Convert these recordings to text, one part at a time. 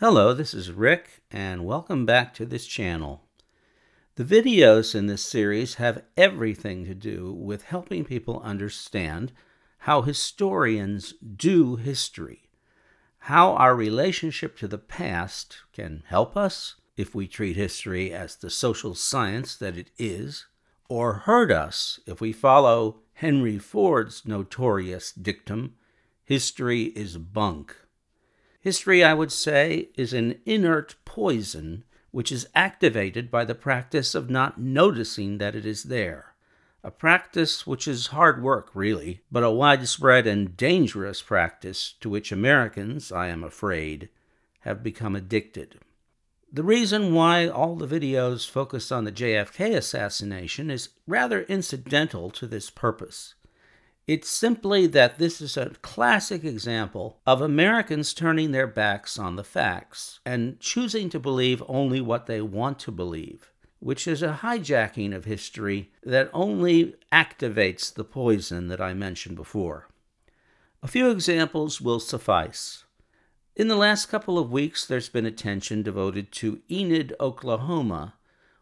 Hello, this is Rick, and welcome back to this channel. The videos in this series have everything to do with helping people understand how historians do history, how our relationship to the past can help us if we treat history as the social science that it is, or hurt us if we follow Henry Ford's notorious dictum, history is bunk. History, I would say, is an inert poison which is activated by the practice of not noticing that it is there. A practice which is hard work, really, but a widespread and dangerous practice to which Americans, I am afraid, have become addicted. The reason why all the videos focus on the JFK assassination is rather incidental to this purpose. It's simply that this is a classic example of Americans turning their backs on the facts and choosing to believe only what they want to believe, which is a hijacking of history that only activates the poison that I mentioned before. A few examples will suffice. In the last couple of weeks, there's been attention devoted to Enid, Oklahoma,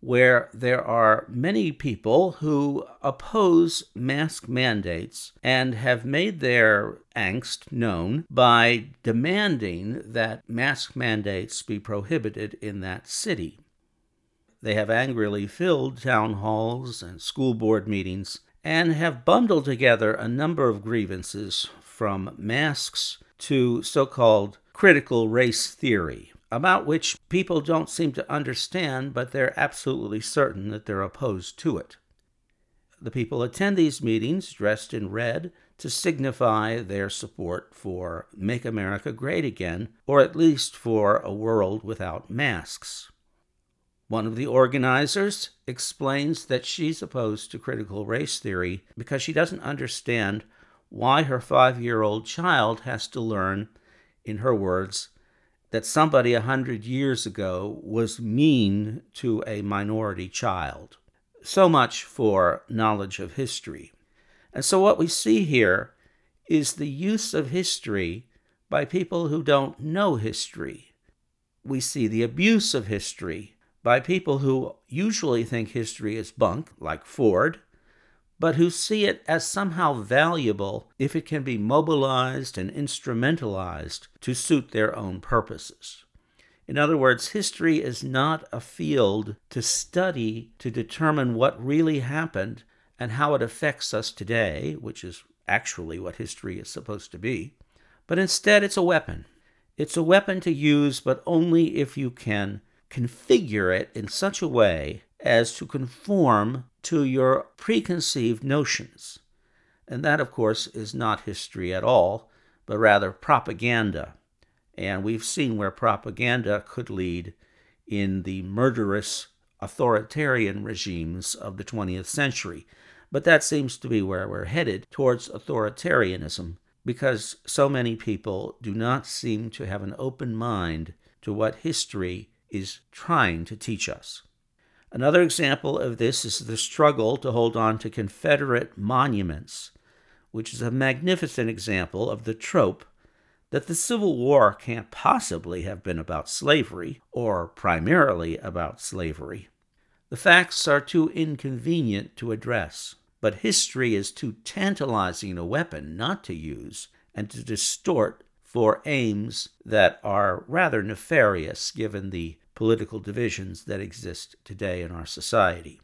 where there are many people who oppose mask mandates and have made their angst known by demanding that mask mandates be prohibited in that city. They have angrily filled town halls and school board meetings and have bundled together a number of grievances from masks to so called critical race theory about which people don't seem to understand, but they're absolutely certain that they're opposed to it. The people attend these meetings dressed in red to signify their support for Make America Great Again, or at least for a world without masks. One of the organizers explains that she's opposed to critical race theory because she doesn't understand why her five year old child has to learn, in her words, that somebody a hundred years ago was mean to a minority child. So much for knowledge of history. And so, what we see here is the use of history by people who don't know history. We see the abuse of history by people who usually think history is bunk, like Ford, but who see it as somehow valuable if it can be mobilized and instrumentalized to suit their own purposes. In other words, history is not a field to study to determine what really happened and how it affects us today, which is actually what history is supposed to be, but instead it's a weapon. It's a weapon to use, but only if you can configure it in such a way as to conform to your preconceived notions. And that, of course, is not history at all, but rather propaganda. And we've seen where propaganda could lead in the murderous authoritarian regimes of the 20th century. But that seems to be where we're headed towards authoritarianism because so many people do not seem to have an open mind to what history is trying to teach us. Another example of this is the struggle to hold on to Confederate monuments, which is a magnificent example of the trope that the Civil War can't possibly have been about slavery, or primarily about slavery. The facts are too inconvenient to address, but history is too tantalizing a weapon not to use and to distort for aims that are rather nefarious given the political divisions that exist today in our society.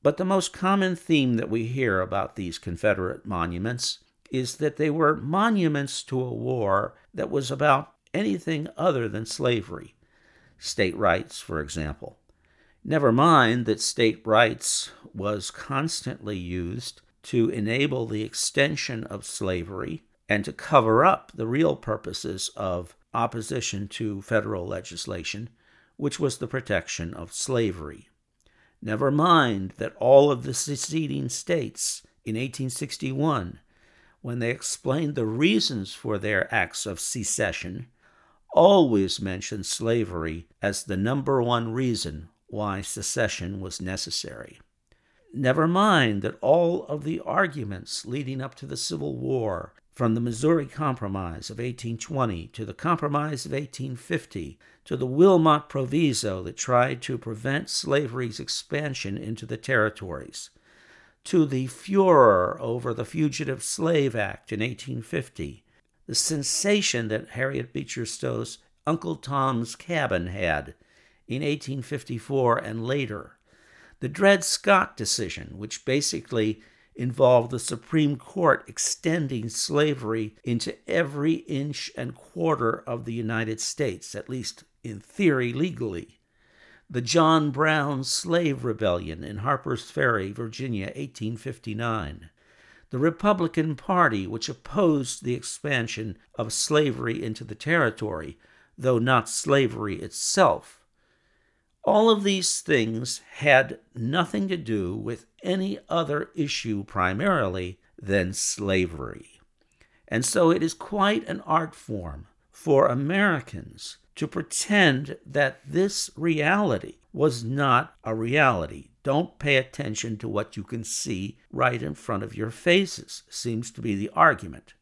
But the most common theme that we hear about these Confederate monuments is that they were monuments to a war that was about anything other than slavery, state rights, for example. Never mind that state rights was constantly used to enable the extension of slavery and to cover up the real purposes of opposition to federal legislation, which was the protection of slavery. Never mind that all of the seceding states in 1861, when they explained the reasons for their acts of secession, always mentioned slavery as the number one reason why secession was necessary. Never mind that all of the arguments leading up to the Civil War from the Missouri Compromise of 1820 to the Compromise of 1850 to the Wilmot Proviso that tried to prevent slavery's expansion into the territories, to the furor over the Fugitive Slave Act in 1850, the sensation that Harriet Beecher Stowe's Uncle Tom's Cabin had in 1854 and later, the Dred Scott decision, which basically involved the Supreme Court extending slavery into every inch and quarter of the United States, at least in theory legally. The John Brown Slave Rebellion in Harper's Ferry, Virginia, 1859. The Republican Party, which opposed the expansion of slavery into the territory, though not slavery itself, all of these things had nothing to do with any other issue primarily than slavery. And so it is quite an art form for Americans to pretend that this reality was not a reality. Don't pay attention to what you can see right in front of your faces, seems to be the argument.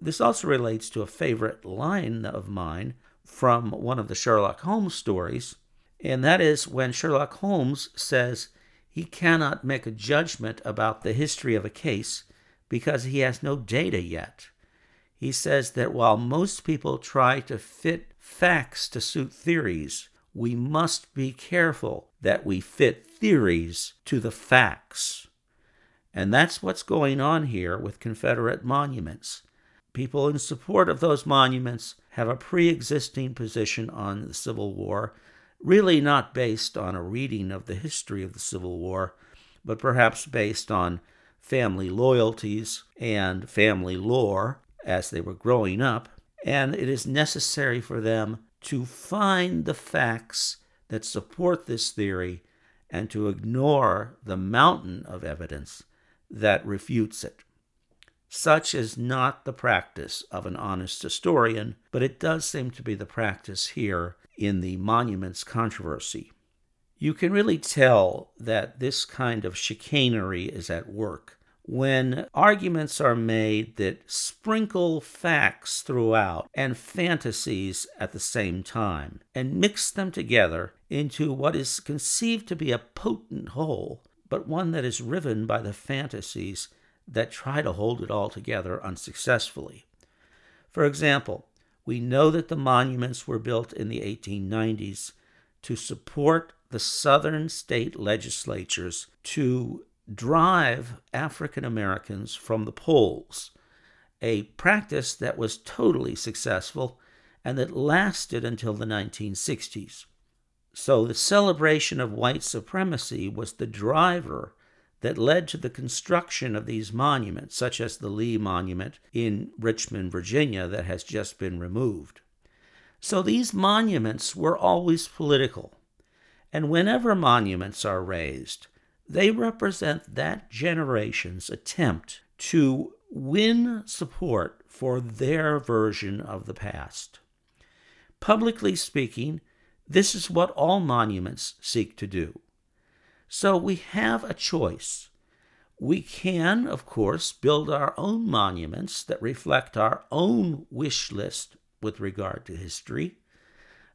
This also relates to a favorite line of mine from one of the Sherlock Holmes stories and that is when Sherlock Holmes says he cannot make a judgment about the history of a case because he has no data yet. He says that while most people try to fit facts to suit theories, we must be careful that we fit theories to the facts. And that's what's going on here with Confederate monuments. People in support of those monuments have a pre existing position on the Civil War really not based on a reading of the history of the Civil War, but perhaps based on family loyalties and family lore as they were growing up. And it is necessary for them to find the facts that support this theory and to ignore the mountain of evidence that refutes it. Such is not the practice of an honest historian, but it does seem to be the practice here in the monuments controversy. You can really tell that this kind of chicanery is at work when arguments are made that sprinkle facts throughout and fantasies at the same time and mix them together into what is conceived to be a potent whole, but one that is riven by the fantasies that try to hold it all together unsuccessfully. For example, we know that the monuments were built in the 1890s to support the southern state legislatures to drive African Americans from the polls, a practice that was totally successful and that lasted until the 1960s. So the celebration of white supremacy was the driver that led to the construction of these monuments, such as the Lee Monument in Richmond, Virginia, that has just been removed. So these monuments were always political. And whenever monuments are raised, they represent that generation's attempt to win support for their version of the past. Publicly speaking, this is what all monuments seek to do. So we have a choice. We can, of course, build our own monuments that reflect our own wish list with regard to history.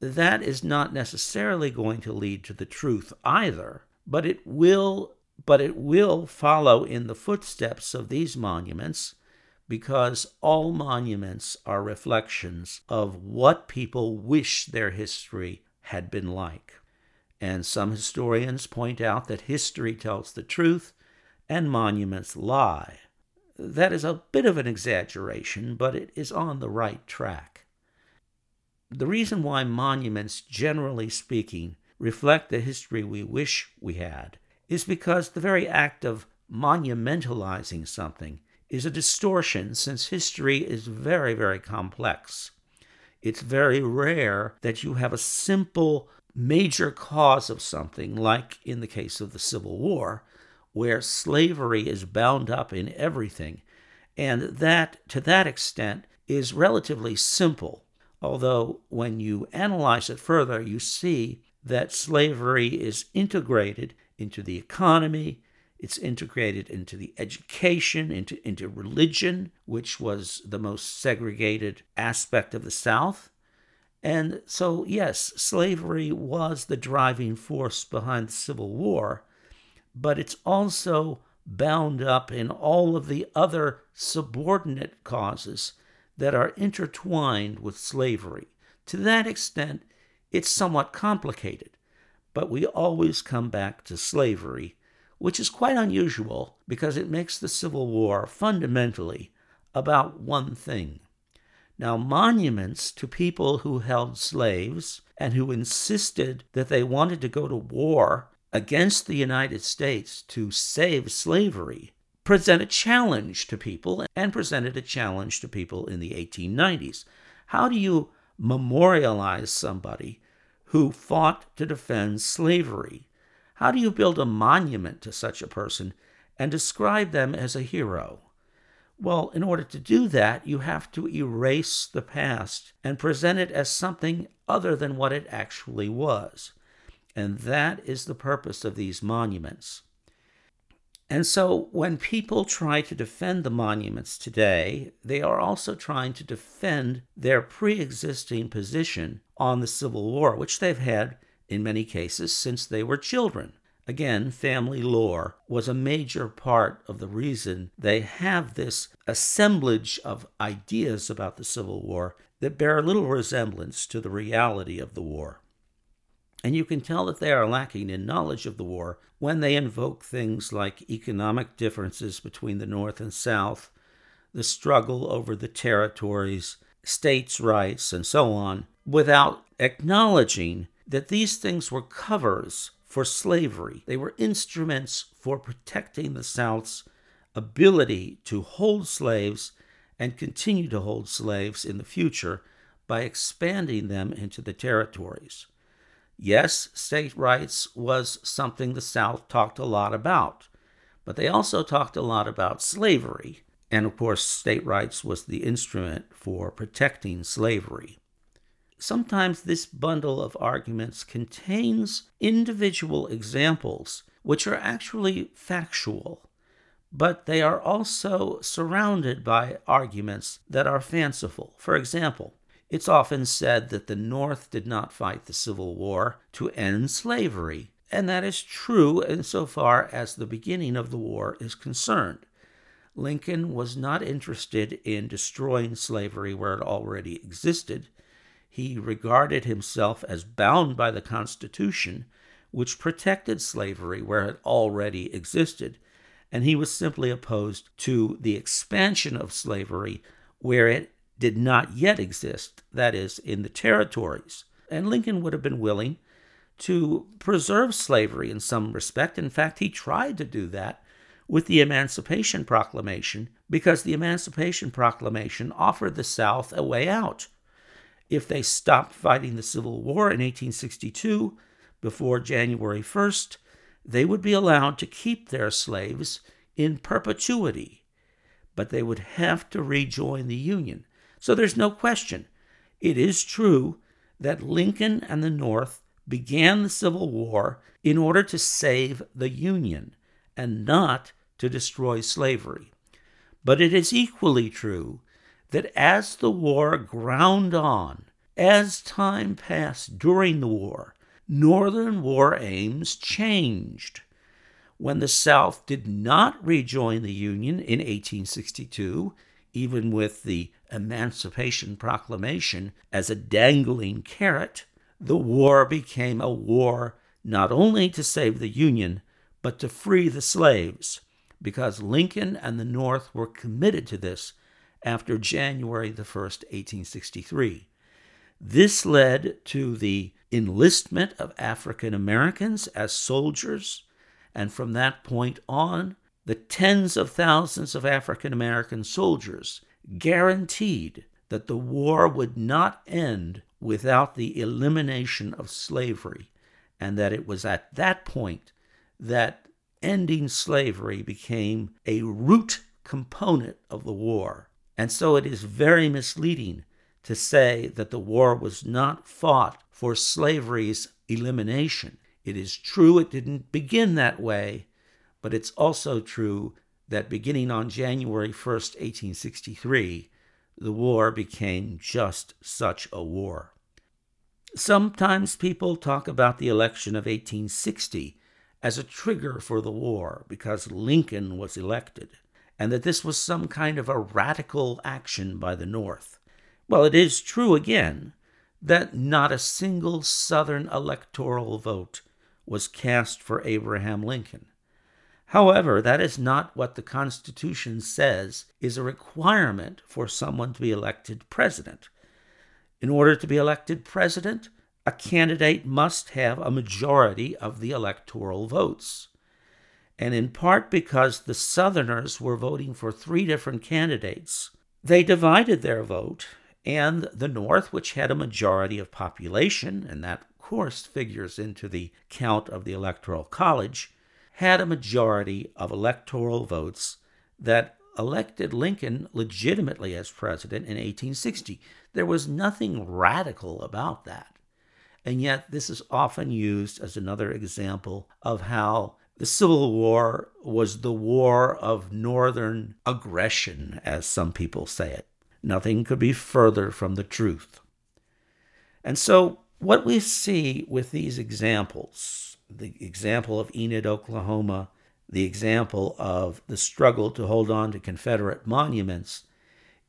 That is not necessarily going to lead to the truth either, but it will but it will follow in the footsteps of these monuments because all monuments are reflections of what people wish their history had been like and some historians point out that history tells the truth and monuments lie. That is a bit of an exaggeration, but it is on the right track. The reason why monuments, generally speaking, reflect the history we wish we had is because the very act of monumentalizing something is a distortion since history is very, very complex. It's very rare that you have a simple major cause of something, like in the case of the Civil War, where slavery is bound up in everything. And that, to that extent, is relatively simple. Although, when you analyze it further, you see that slavery is integrated into the economy, It's integrated into the education, into, into religion, which was the most segregated aspect of the South. And so, yes, slavery was the driving force behind the Civil War, but it's also bound up in all of the other subordinate causes that are intertwined with slavery. To that extent, it's somewhat complicated, but we always come back to slavery which is quite unusual because it makes the Civil War fundamentally about one thing. Now, monuments to people who held slaves and who insisted that they wanted to go to war against the United States to save slavery present a challenge to people and presented a challenge to people in the 1890s. How do you memorialize somebody who fought to defend slavery? How do you build a monument to such a person and describe them as a hero? Well, in order to do that, you have to erase the past and present it as something other than what it actually was. And that is the purpose of these monuments. And so when people try to defend the monuments today, they are also trying to defend their pre existing position on the Civil War, which they've had in many cases since they were children. Again, family lore was a major part of the reason they have this assemblage of ideas about the Civil War that bear little resemblance to the reality of the war. And you can tell that they are lacking in knowledge of the war when they invoke things like economic differences between the North and South, the struggle over the territories, states' rights, and so on, without acknowledging that these things were covers for slavery. They were instruments for protecting the South's ability to hold slaves and continue to hold slaves in the future by expanding them into the territories. Yes, state rights was something the South talked a lot about, but they also talked a lot about slavery. And of course, state rights was the instrument for protecting slavery sometimes this bundle of arguments contains individual examples which are actually factual, but they are also surrounded by arguments that are fanciful. For example, it's often said that the North did not fight the Civil War to end slavery, and that is true insofar as the beginning of the war is concerned. Lincoln was not interested in destroying slavery where it already existed. He regarded himself as bound by the Constitution, which protected slavery where it already existed, and he was simply opposed to the expansion of slavery where it did not yet exist, that is, in the territories. And Lincoln would have been willing to preserve slavery in some respect. In fact, he tried to do that with the Emancipation Proclamation because the Emancipation Proclamation offered the South a way out if they stopped fighting the Civil War in 1862 before January 1st, they would be allowed to keep their slaves in perpetuity, but they would have to rejoin the Union. So there's no question. It is true that Lincoln and the North began the Civil War in order to save the Union and not to destroy slavery. But it is equally true that as the war ground on, as time passed during the war, Northern war aims changed. When the South did not rejoin the Union in 1862, even with the Emancipation Proclamation as a dangling carrot, the war became a war not only to save the Union, but to free the slaves, because Lincoln and the North were committed to this after January the 1st, 1863. This led to the enlistment of African Americans as soldiers, and from that point on, the tens of thousands of African American soldiers guaranteed that the war would not end without the elimination of slavery, and that it was at that point that ending slavery became a root component of the war. And so it is very misleading to say that the war was not fought for slavery's elimination. It is true it didn't begin that way, But it's also true that beginning on January 1st, 1863, the war became just such a war. Sometimes people talk about the election of 1860 as a trigger for the war because Lincoln was elected, and that this was some kind of a radical action by the North. Well, it is true again that not a single Southern electoral vote was cast for Abraham Lincoln. However, that is not what the Constitution says is a requirement for someone to be elected president. In order to be elected president, a candidate must have a majority of the electoral votes. And in part because the Southerners were voting for three different candidates, they divided their vote, and the North, which had a majority of population, and that, of course, figures into the count of the Electoral College, had a majority of electoral votes that elected Lincoln legitimately as president in 1860. There was nothing radical about that. And yet, this is often used as another example of how the Civil War was the war of Northern aggression, as some people say it. Nothing could be further from the truth. And so, what we see with these examples the example of Enid, Oklahoma, the example of the struggle to hold on to Confederate monuments,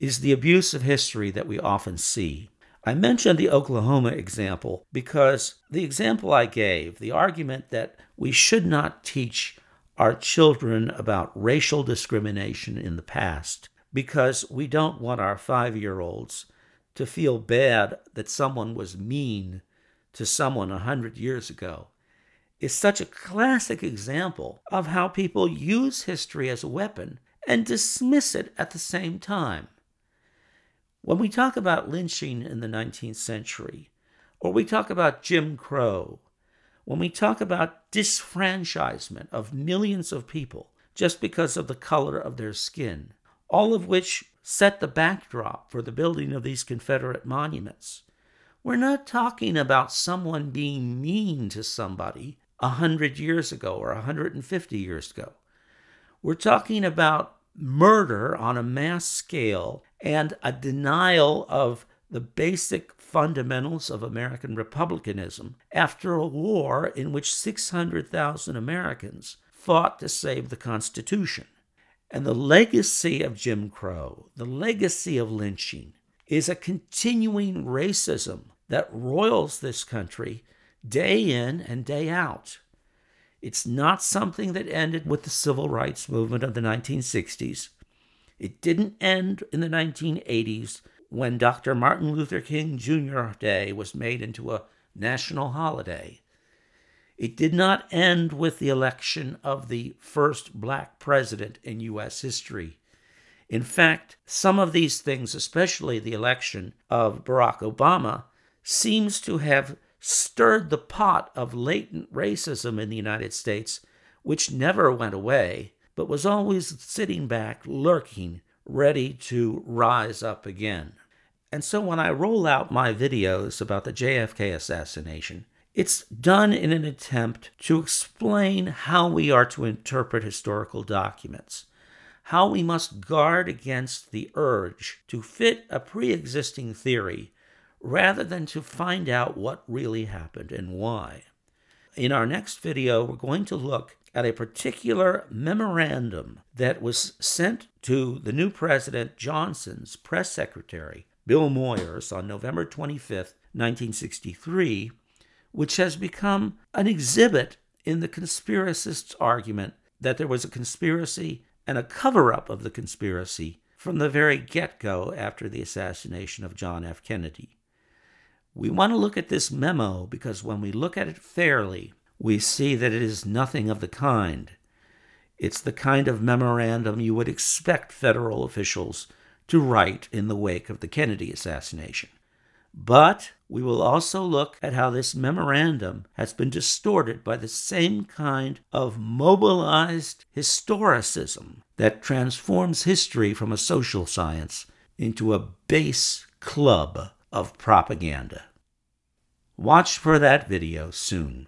is the abuse of history that we often see. I mentioned the Oklahoma example because the example I gave, the argument that we should not teach our children about racial discrimination in the past because we don't want our five year olds to feel bad that someone was mean to someone a hundred years ago is such a classic example of how people use history as a weapon and dismiss it at the same time. When we talk about lynching in the 19th century, or we talk about Jim Crow, when we talk about disfranchisement of millions of people just because of the color of their skin, all of which set the backdrop for the building of these Confederate monuments, we're not talking about someone being mean to somebody 100 years ago or 150 years ago. We're talking about murder on a mass scale and a denial of the basic fundamentals of American republicanism after a war in which 600,000 Americans fought to save the Constitution. And the legacy of Jim Crow, the legacy of lynching, is a continuing racism that roils this country day in and day out. It's not something that ended with the civil rights movement of the 1960s. It didn't end in the 1980s when Dr. Martin Luther King Jr. Day was made into a national holiday. It did not end with the election of the first black president in U.S. history. In fact, some of these things, especially the election of Barack Obama, seems to have stirred the pot of latent racism in the United States, which never went away, but was always sitting back, lurking, ready to rise up again. And so when I roll out my videos about the JFK assassination, it's done in an attempt to explain how we are to interpret historical documents, how we must guard against the urge to fit a pre existing theory rather than to find out what really happened and why. In our next video, we're going to look at a particular memorandum that was sent to the new president Johnson's press secretary, Bill Moyers, on November 25th, 1963, which has become an exhibit in the conspiracists' argument that there was a conspiracy and a cover up of the conspiracy from the very get go after the assassination of John F. Kennedy. We want to look at this memo because when we look at it fairly, we see that it is nothing of the kind. It's the kind of memorandum you would expect federal officials to write in the wake of the Kennedy assassination. But we will also look at how this memorandum has been distorted by the same kind of mobilized historicism that transforms history from a social science into a base club of propaganda. Watch for that video soon.